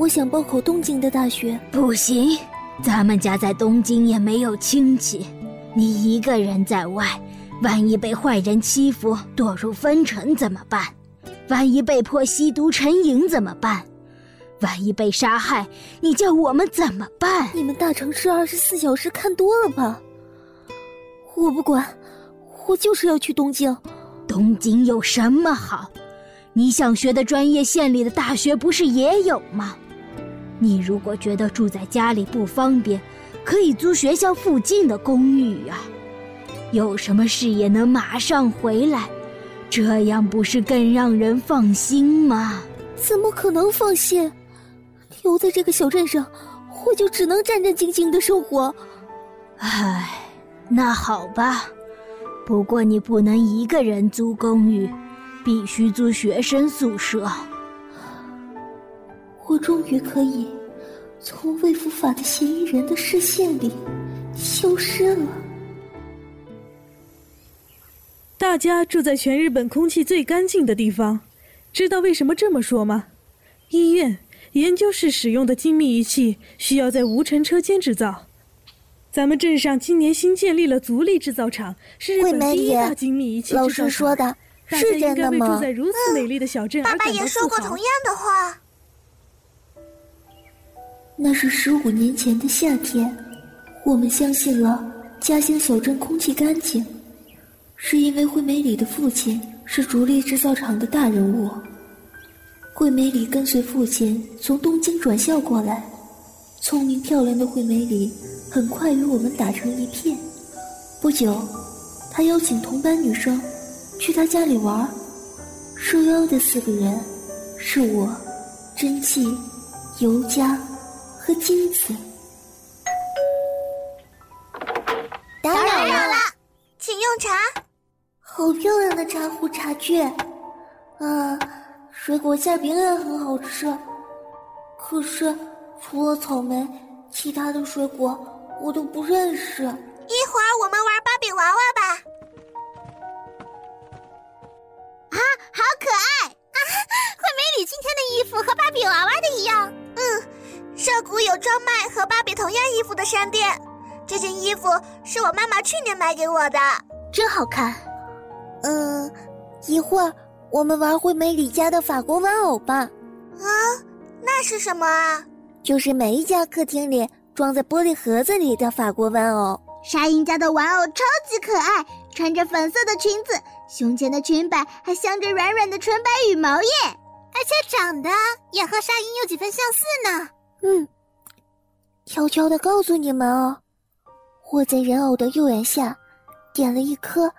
我想报考东京的大学。不行，咱们家在东京也没有亲戚，你一个人在外，万一被坏人欺负，堕入风尘怎么办？万一被迫吸毒成瘾怎么办？万一被杀害，你叫我们怎么办？你们大城市二十四小时看多了吧？我不管，我就是要去东京。东京有什么好？你想学的专业，县里的大学不是也有吗？你如果觉得住在家里不方便，可以租学校附近的公寓啊。有什么事也能马上回来，这样不是更让人放心吗？怎么可能放心？留在这个小镇上，我就只能战战兢兢的生活。唉，那好吧，不过你不能一个人租公寓，必须租学生宿舍。我终于可以从未伏法的嫌疑人的视线里消失了。大家住在全日本空气最干净的地方，知道为什么这么说吗？医院。研究室使用的精密仪器需要在无尘车间制造。咱们镇上今年新建立了足力制造厂，是日本第一大精密仪器制造厂。老师说的是真的吗？住在如此美丽的小镇而感到爸爸也说过同样的话。那是十五年前的夏天，我们相信了家乡小镇空气干净，是因为惠美里的父亲是竹力制造厂的大人物。惠美里跟随父亲从东京转校过来，聪明漂亮的惠美里很快与我们打成一片。不久，他邀请同班女生去他家里玩。受邀的四个人是我、真纪、尤佳和金子。打扰了，请用茶。好漂亮的茶壶茶具，啊。水果馅饼也很好吃，可是除了草莓，其他的水果我都不认识。一会儿我们玩芭比娃娃吧。啊，好可爱！啊，惠美里今天的衣服和芭比娃娃的一样。嗯，涩谷有专卖和芭比同样衣服的商店。这件衣服是我妈妈去年买给我的，真好看。嗯，一会儿。我们玩惠美里家的法国玩偶吧。啊，那是什么啊？就是每一家客厅里装在玻璃盒子里的法国玩偶。沙鹰家的玩偶超级可爱，穿着粉色的裙子，胸前的裙摆还镶着软软的纯白羽毛耶，而且长得也和沙鹰有几分相似呢。嗯，悄悄的告诉你们哦，我在人偶的右眼下点了一颗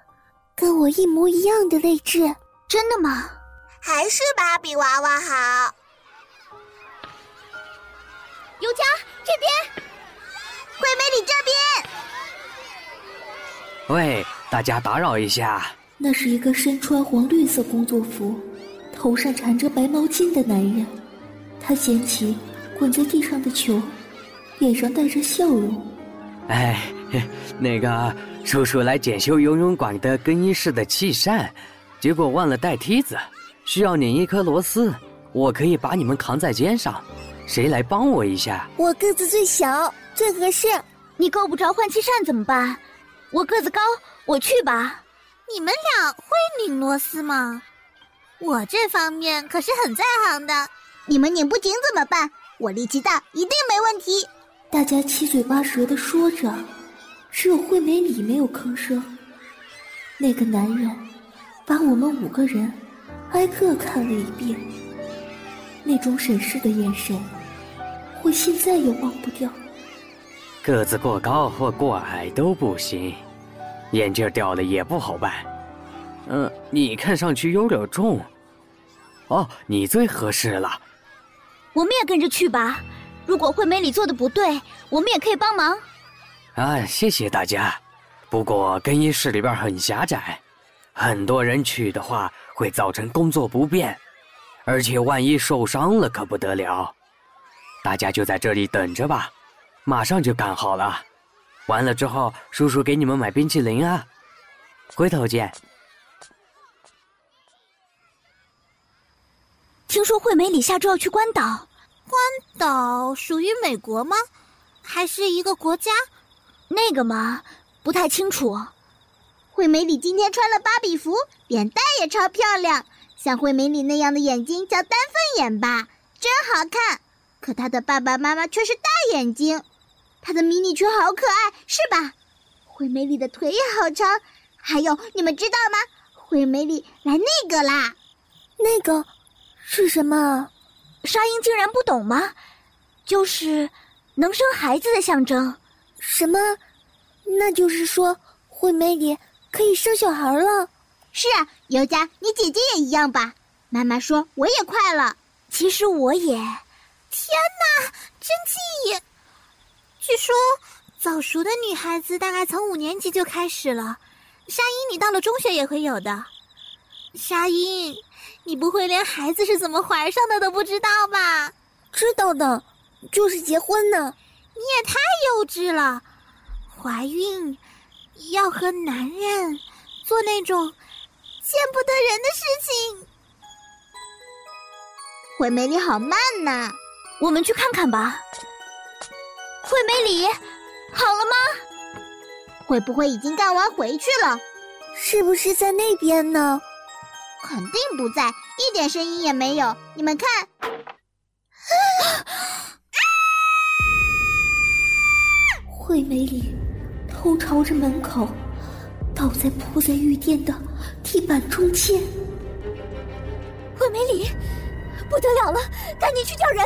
跟我一模一样的泪痣。真的吗？还是芭比娃娃好。尤佳这边，惠美你这边。喂，大家打扰一下。那是一个身穿黄绿色工作服、头上缠着白毛巾的男人。他捡起滚在地上的球，脸上带着笑容。哎，那个叔叔来检修游泳馆的更衣室的气扇。结果忘了带梯子，需要拧一颗螺丝。我可以把你们扛在肩上，谁来帮我一下？我个子最小，最合适。你够不着换气扇怎么办？我个子高，我去吧。你们俩会拧螺丝吗？我这方面可是很在行的。你们拧不紧怎么办？我力气大，一定没问题。大家七嘴八舌的说着，只有惠美里没有吭声。那个男人。把我们五个人挨个看了一遍，那种审视的眼神，我现在也忘不掉。个子过高或过矮都不行，眼镜掉了也不好办。嗯，你看上去有点重。哦，你最合适了。我们也跟着去吧。如果惠美里做的不对，我们也可以帮忙。啊，谢谢大家。不过更衣室里边很狭窄。很多人去的话，会造成工作不便，而且万一受伤了可不得了。大家就在这里等着吧，马上就干好了。完了之后，叔叔给你们买冰淇淋啊。回头见。听说惠美里下周要去关岛，关岛属于美国吗？还是一个国家？那个嘛，不太清楚。惠美里今天穿了芭比服，脸蛋也超漂亮，像惠美里那样的眼睛叫单凤眼吧，真好看。可她的爸爸妈妈却是大眼睛，她的迷你裙好可爱，是吧？惠美里的腿也好长，还有你们知道吗？惠美里来那个啦，那个是什么？沙鹰竟然不懂吗？就是能生孩子的象征。什么？那就是说惠美里可以生小孩了？是啊，尤佳，你姐姐也一样吧？妈妈说我也快了，其实我也。天哪，真记忆！据说早熟的女孩子大概从五年级就开始了。沙鹰，你到了中学也会有的。沙鹰，你不会连孩子是怎么怀上的都不知道吧？知道的，就是结婚呢。你也太幼稚了，怀孕要和男人做那种见不得人的事情。惠美里好慢呐，我们去看看吧。惠美里，好了吗？会不会已经干完回去了？是不是在那边呢？肯定不在，一点声音也没有。你们看，惠美里头朝着门口，倒在铺在玉殿的地板中间。惠美里，不得了了，赶紧去叫人。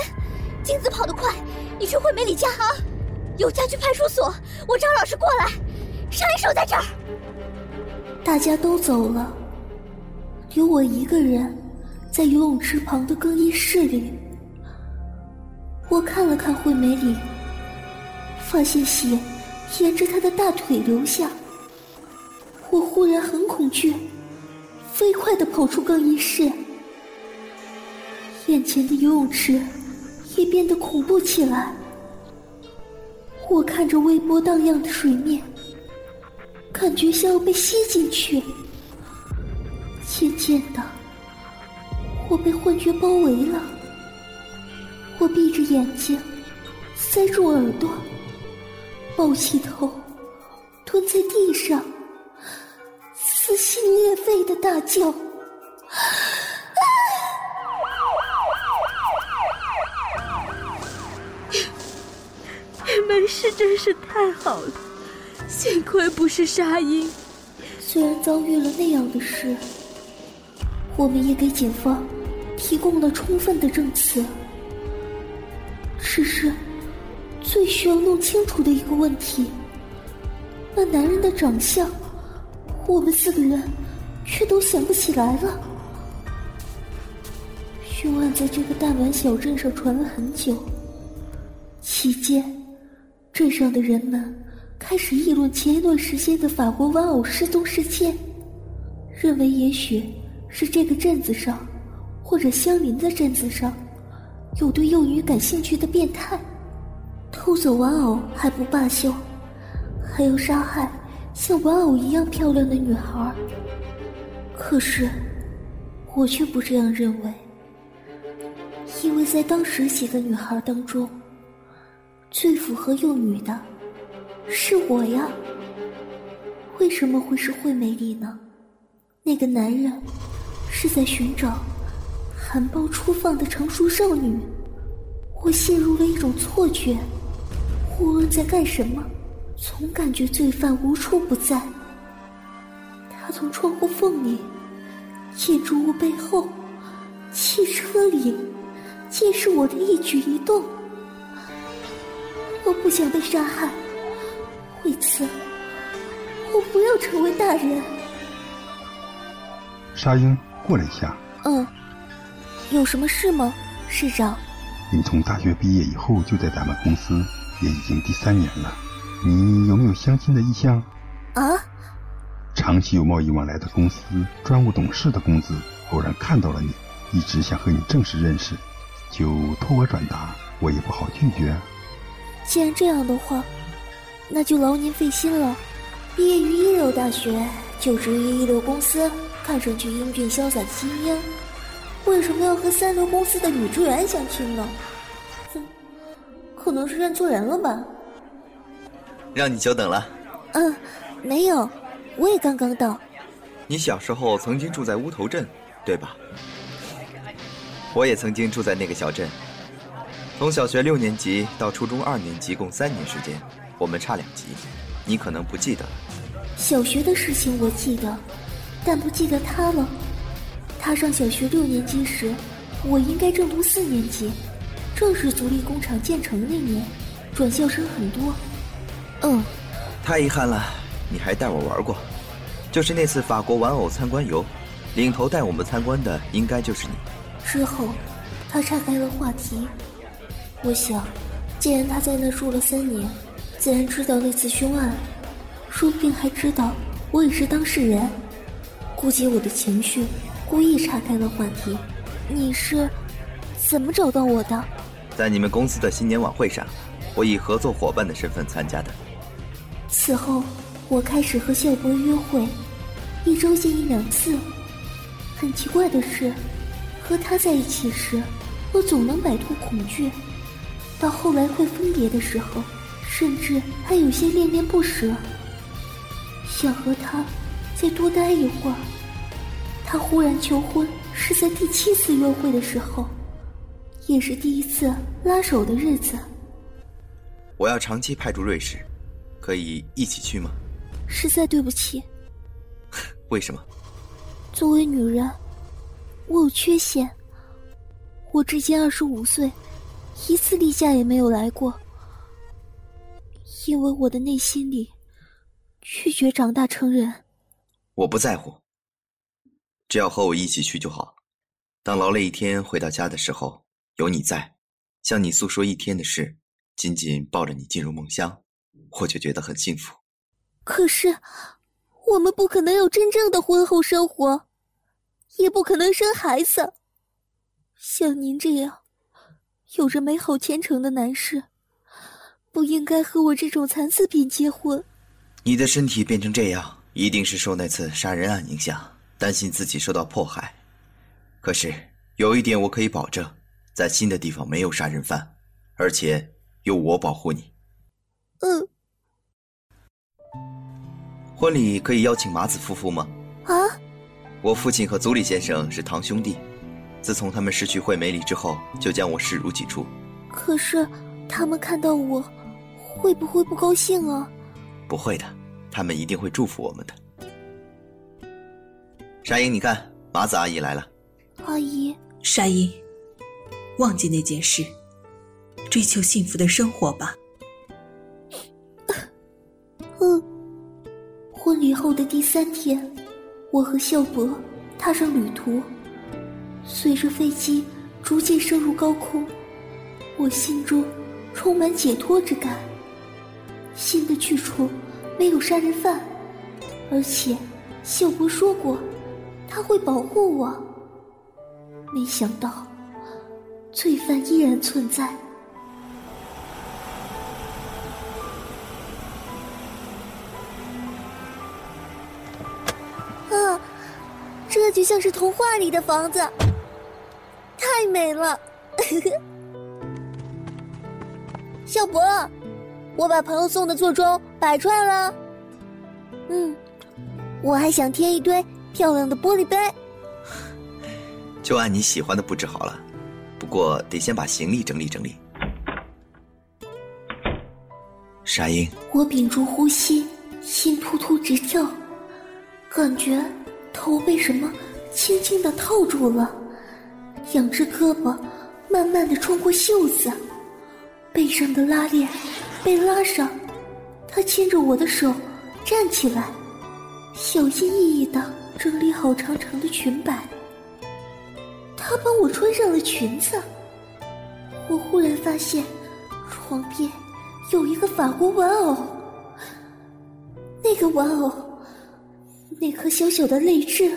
金子跑得快，你去惠美里家啊。有家去派出所，我找老师过来。上一手在这儿。大家都走了。有我一个人在游泳池旁的更衣室里，我看了看惠美里，发现血沿着她的大腿流下。我忽然很恐惧，飞快的跑出更衣室。眼前的游泳池也变得恐怖起来。我看着微波荡漾的水面，感觉像要被吸进去。渐渐的，我被幻觉包围了。我闭着眼睛，塞住耳朵，抱起头，蹲在地上，撕心裂肺的大叫：“你没事真是太好了，幸亏不是沙鹰。虽然遭遇了那样的事。”我们也给警方提供了充分的证词，只是最需要弄清楚的一个问题：那男人的长相，我们四个人却都想不起来了。凶案在这个弹丸小镇上传了很久，期间，镇上的人们开始议论前一段时间的法国玩偶失踪事件，认为也许。是这个镇子上，或者相邻的镇子上，有对幼女感兴趣的变态，偷走玩偶还不罢休，还要杀害像玩偶一样漂亮的女孩。可是，我却不这样认为，因为在当时几个女孩当中，最符合幼女的，是我呀。为什么会是惠美丽呢？那个男人。是在寻找含苞初放的成熟少女，我陷入了一种错觉。无论在干什么，总感觉罪犯无处不在。他从窗户缝里、建筑物背后、汽车里监视我的一举一动。我不想被杀害，为此，我不要成为大人。沙鹰。过来一下。嗯，有什么事吗，市长？你从大学毕业以后就在咱们公司，也已经第三年了。你有没有相亲的意向？啊？长期有贸易往来的公司专务董事的公子偶然看到了你，一直想和你正式认识，就托我转达，我也不好拒绝。既然这样的话，那就劳您费心了。毕业于一流大学，就职于一流公司。看上去英俊潇洒的精英，为什么要和三流公司的女职员相亲呢？可能是认错人了吧？让你久等了。嗯，没有，我也刚刚到。你小时候曾经住在乌头镇，对吧？我也曾经住在那个小镇。从小学六年级到初中二年级，共三年时间，我们差两级。你可能不记得了。小学的事情我记得，但不记得他了。他上小学六年级时，我应该正读四年级，正是足力工厂建成那年，转校生很多。嗯，太遗憾了，你还带我玩过，就是那次法国玩偶参观游，领头带我们参观的应该就是你。之后，他岔开了话题。我想，既然他在那住了三年，自然知道那次凶案，说不定还知道我也是当事人。顾及我的情绪，故意岔开了话题。你是怎么找到我的？在你们公司的新年晚会上，我以合作伙伴的身份参加的。此后，我开始和笑波约会，一周见一两次。很奇怪的是，和他在一起时，我总能摆脱恐惧。到后来会分别的时候，甚至还有些恋恋不舍，想和他再多待一会儿。他忽然求婚，是在第七次约会的时候，也是第一次拉手的日子。我要长期派驻瑞士，可以一起去吗？实在对不起。为什么？作为女人，我有缺陷。我至今二十五岁。一次例假也没有来过，因为我的内心里拒绝长大成人。我不在乎，只要和我一起去就好。当劳累一天回到家的时候，有你在，向你诉说一天的事，紧紧抱着你进入梦乡，我就觉得很幸福。可是，我们不可能有真正的婚后生活，也不可能生孩子。像您这样。有着美好前程的男士，不应该和我这种残次品结婚。你的身体变成这样，一定是受那次杀人案影响，担心自己受到迫害。可是有一点我可以保证，在新的地方没有杀人犯，而且有我保护你。嗯。婚礼可以邀请麻子夫妇吗？啊。我父亲和祖里先生是堂兄弟。自从他们失去惠美里之后，就将我视如己出。可是，他们看到我，会不会不高兴啊？不会的，他们一定会祝福我们的。沙英，你看，麻子阿姨来了。阿姨，沙英，忘记那件事，追求幸福的生活吧。嗯。婚礼后的第三天，我和孝伯踏上旅途。随着飞机逐渐升入高空，我心中充满解脱之感。新的去处没有杀人犯，而且秀伯说过他会保护我。没想到，罪犯依然存在。啊，这就像是童话里的房子。太美了，小博，我把朋友送的座钟摆出来了。嗯，我还想添一堆漂亮的玻璃杯。就按你喜欢的布置好了，不过得先把行李整理整理。沙鹰，我屏住呼吸，心突突直跳，感觉头被什么轻轻的套住了。两只胳膊慢慢的穿过袖子，背上的拉链被拉上，他牵着我的手站起来，小心翼翼的整理好长长的裙摆。他帮我穿上了裙子。我忽然发现，床边有一个法国玩偶。那个玩偶，那颗小小的泪痣。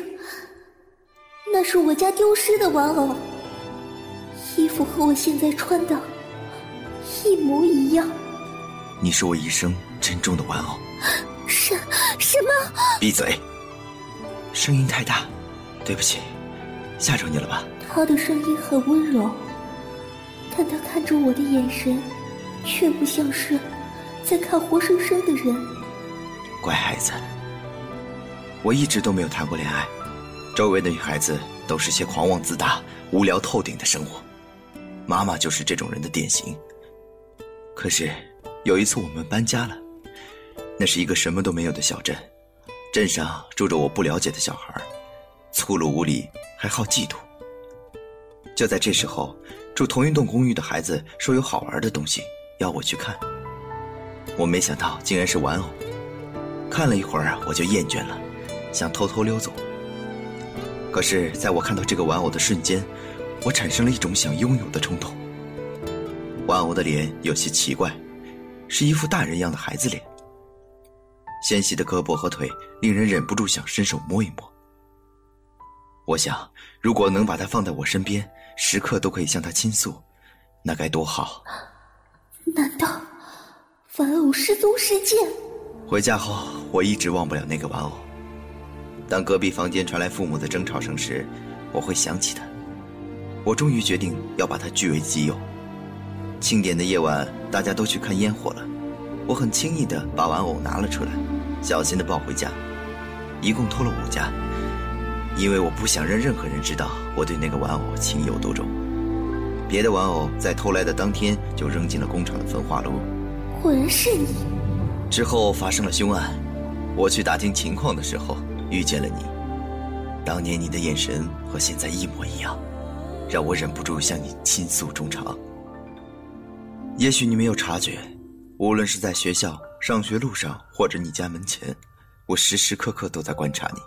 那是我家丢失的玩偶，衣服和我现在穿的一模一样。你是我一生珍重的玩偶。什什么？闭嘴！声音太大，对不起，吓着你了吧？他的声音很温柔，但他看着我的眼神却不像是在看活生生的人。乖孩子，我一直都没有谈过恋爱，周围的女孩子都是些狂妄自大、无聊透顶的生活，妈妈就是这种人的典型。可是有一次我们搬家了，那是一个什么都没有的小镇，镇上住着我不了解的小孩，粗鲁无礼，还好嫉妒。就在这时候，住同一栋公寓的孩子说有好玩的东西，要我去看。我没想到竟然是玩偶，看了一会儿我就厌倦了，想偷偷溜走。可是，在我看到这个玩偶的瞬间，我产生了一种想拥有的冲动。玩偶的脸有些奇怪，是一副大人样的孩子脸，纤细的胳膊和腿令人忍不住想伸手摸一摸。我想，如果能把它放在我身边。时刻都可以向他倾诉，那该多好！难道玩偶失踪事件？回家后，我一直忘不了那个玩偶。当隔壁房间传来父母的争吵声时，我会想起他。我终于决定要把它据为己有。庆典的夜晚，大家都去看烟火了，我很轻易的把玩偶拿了出来，小心的抱回家，一共偷了五家。因为我不想让任何人知道我对那个玩偶情有独钟，别的玩偶在偷来的当天就扔进了工厂的焚化炉。果然是你。之后发生了凶案，我去打听情况的时候遇见了你。当年你的眼神和现在一模一样，让我忍不住向你倾诉衷肠。也许你没有察觉，无论是在学校、上学路上，或者你家门前，我时时刻刻都在观察你。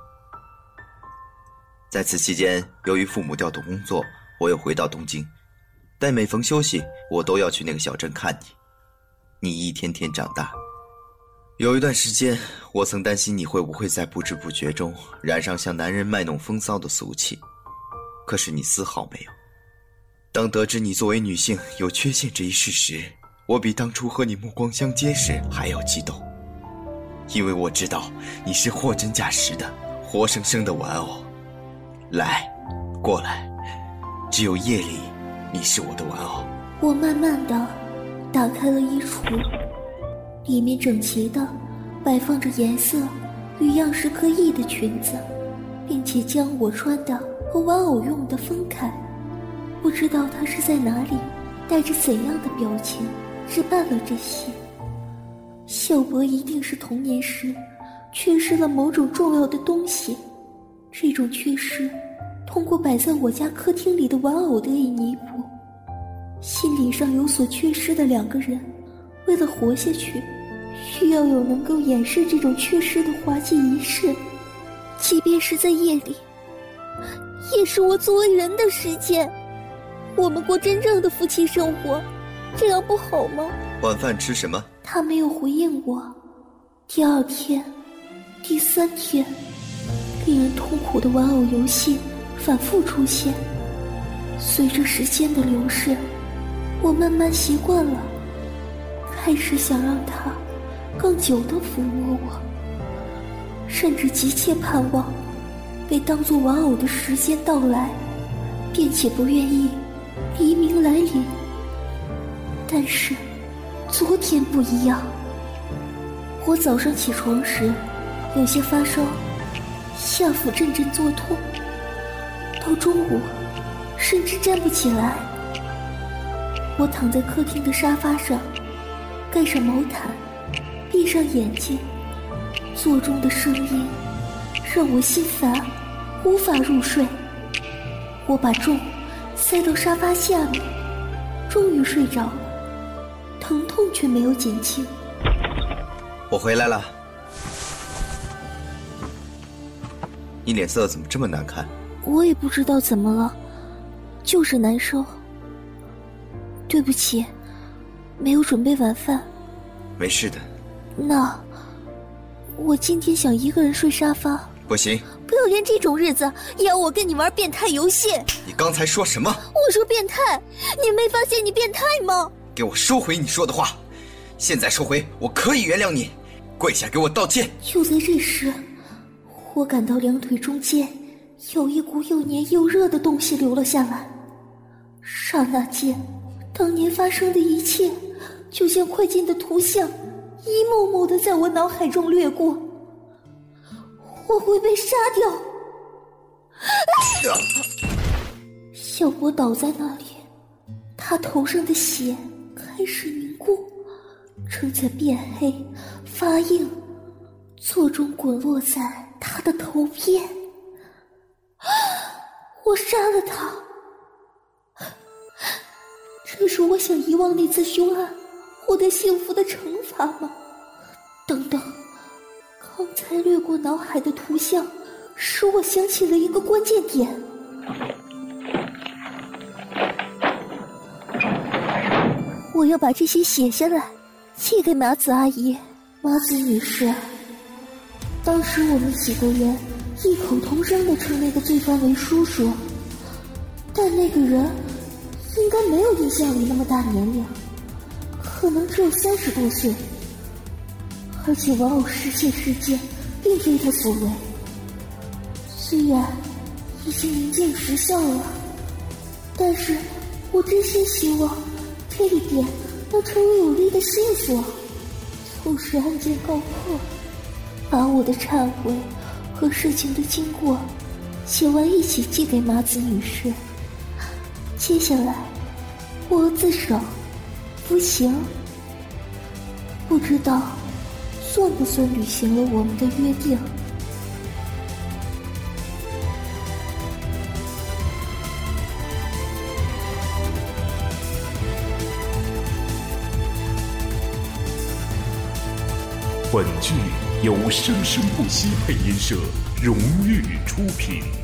在此期间，由于父母调动工作，我又回到东京。但每逢休息，我都要去那个小镇看你。你一天天长大，有一段时间，我曾担心你会不会在不知不觉中染上像男人卖弄风骚的俗气。可是你丝毫没有。当得知你作为女性有缺陷这一事实，我比当初和你目光相接时还要激动，因为我知道你是货真价实的、活生生的玩偶。来，过来。只有夜里，你是我的玩偶。我慢慢的打开了衣橱，里面整齐的摆放着颜色与样式各异的裙子，并且将我穿的和玩偶用的分开。不知道他是在哪里，带着怎样的表情置办了这些。小博一定是童年时缺失了某种重要的东西。这种缺失，通过摆在我家客厅里的玩偶得以弥补。心理上有所缺失的两个人，为了活下去，需要有能够掩饰这种缺失的滑稽仪式。即便是在夜里，也是我作为人的时间。我们过真正的夫妻生活，这样不好吗？晚饭吃什么？他没有回应我。第二天，第三天。令人痛苦的玩偶游戏反复出现。随着时间的流逝，我慢慢习惯了，开始想让他更久的抚摸我，甚至急切盼望被当作玩偶的时间到来，并且不愿意黎明来临。但是昨天不一样，我早上起床时有些发烧。下腹阵阵作痛，到中午甚至站不起来。我躺在客厅的沙发上，盖上毛毯，闭上眼睛，座钟的声音让我心烦，无法入睡。我把钟塞到沙发下面，终于睡着了，疼痛却没有减轻。我回来了。你脸色怎么这么难看？我也不知道怎么了，就是难受。对不起，没有准备晚饭。没事的。那我今天想一个人睡沙发。不行。不要连这种日子也要我跟你玩变态游戏。你刚才说什么？我说变态，你没发现你变态吗？给我收回你说的话，现在收回，我可以原谅你。跪下，给我道歉。就在这时。我感到两腿中间有一股又黏又热的东西流了下来，刹那间，当年发生的一切就像快进的图像，一幕幕的在我脑海中掠过。我会被杀掉。小波倒在那里，他头上的血开始凝固，正在变黑、发硬，最终滚落在他的头边。我杀了他，这是我想遗忘那次凶案、获得幸福的惩罚吗？等等，刚才掠过脑海的图像，使我想起了一个关键点。我要把这些写下来，寄给麻子阿姨、麻子女士。当时我们几个人异口同声的称那个罪犯为叔叔，但那个人应该没有印象里那么大年龄，可能只有三十多岁。而且玩偶失窃事件并非他所为，虽然已经临近时效了，但是我真心希望。这一点能成为有力的线索，促使案件告破。把我的忏悔和事情的经过写完一起寄给麻子女士。接下来，我自首，服刑。不知道算不算履行了我们的约定。本剧由生生不息配音社荣誉出品。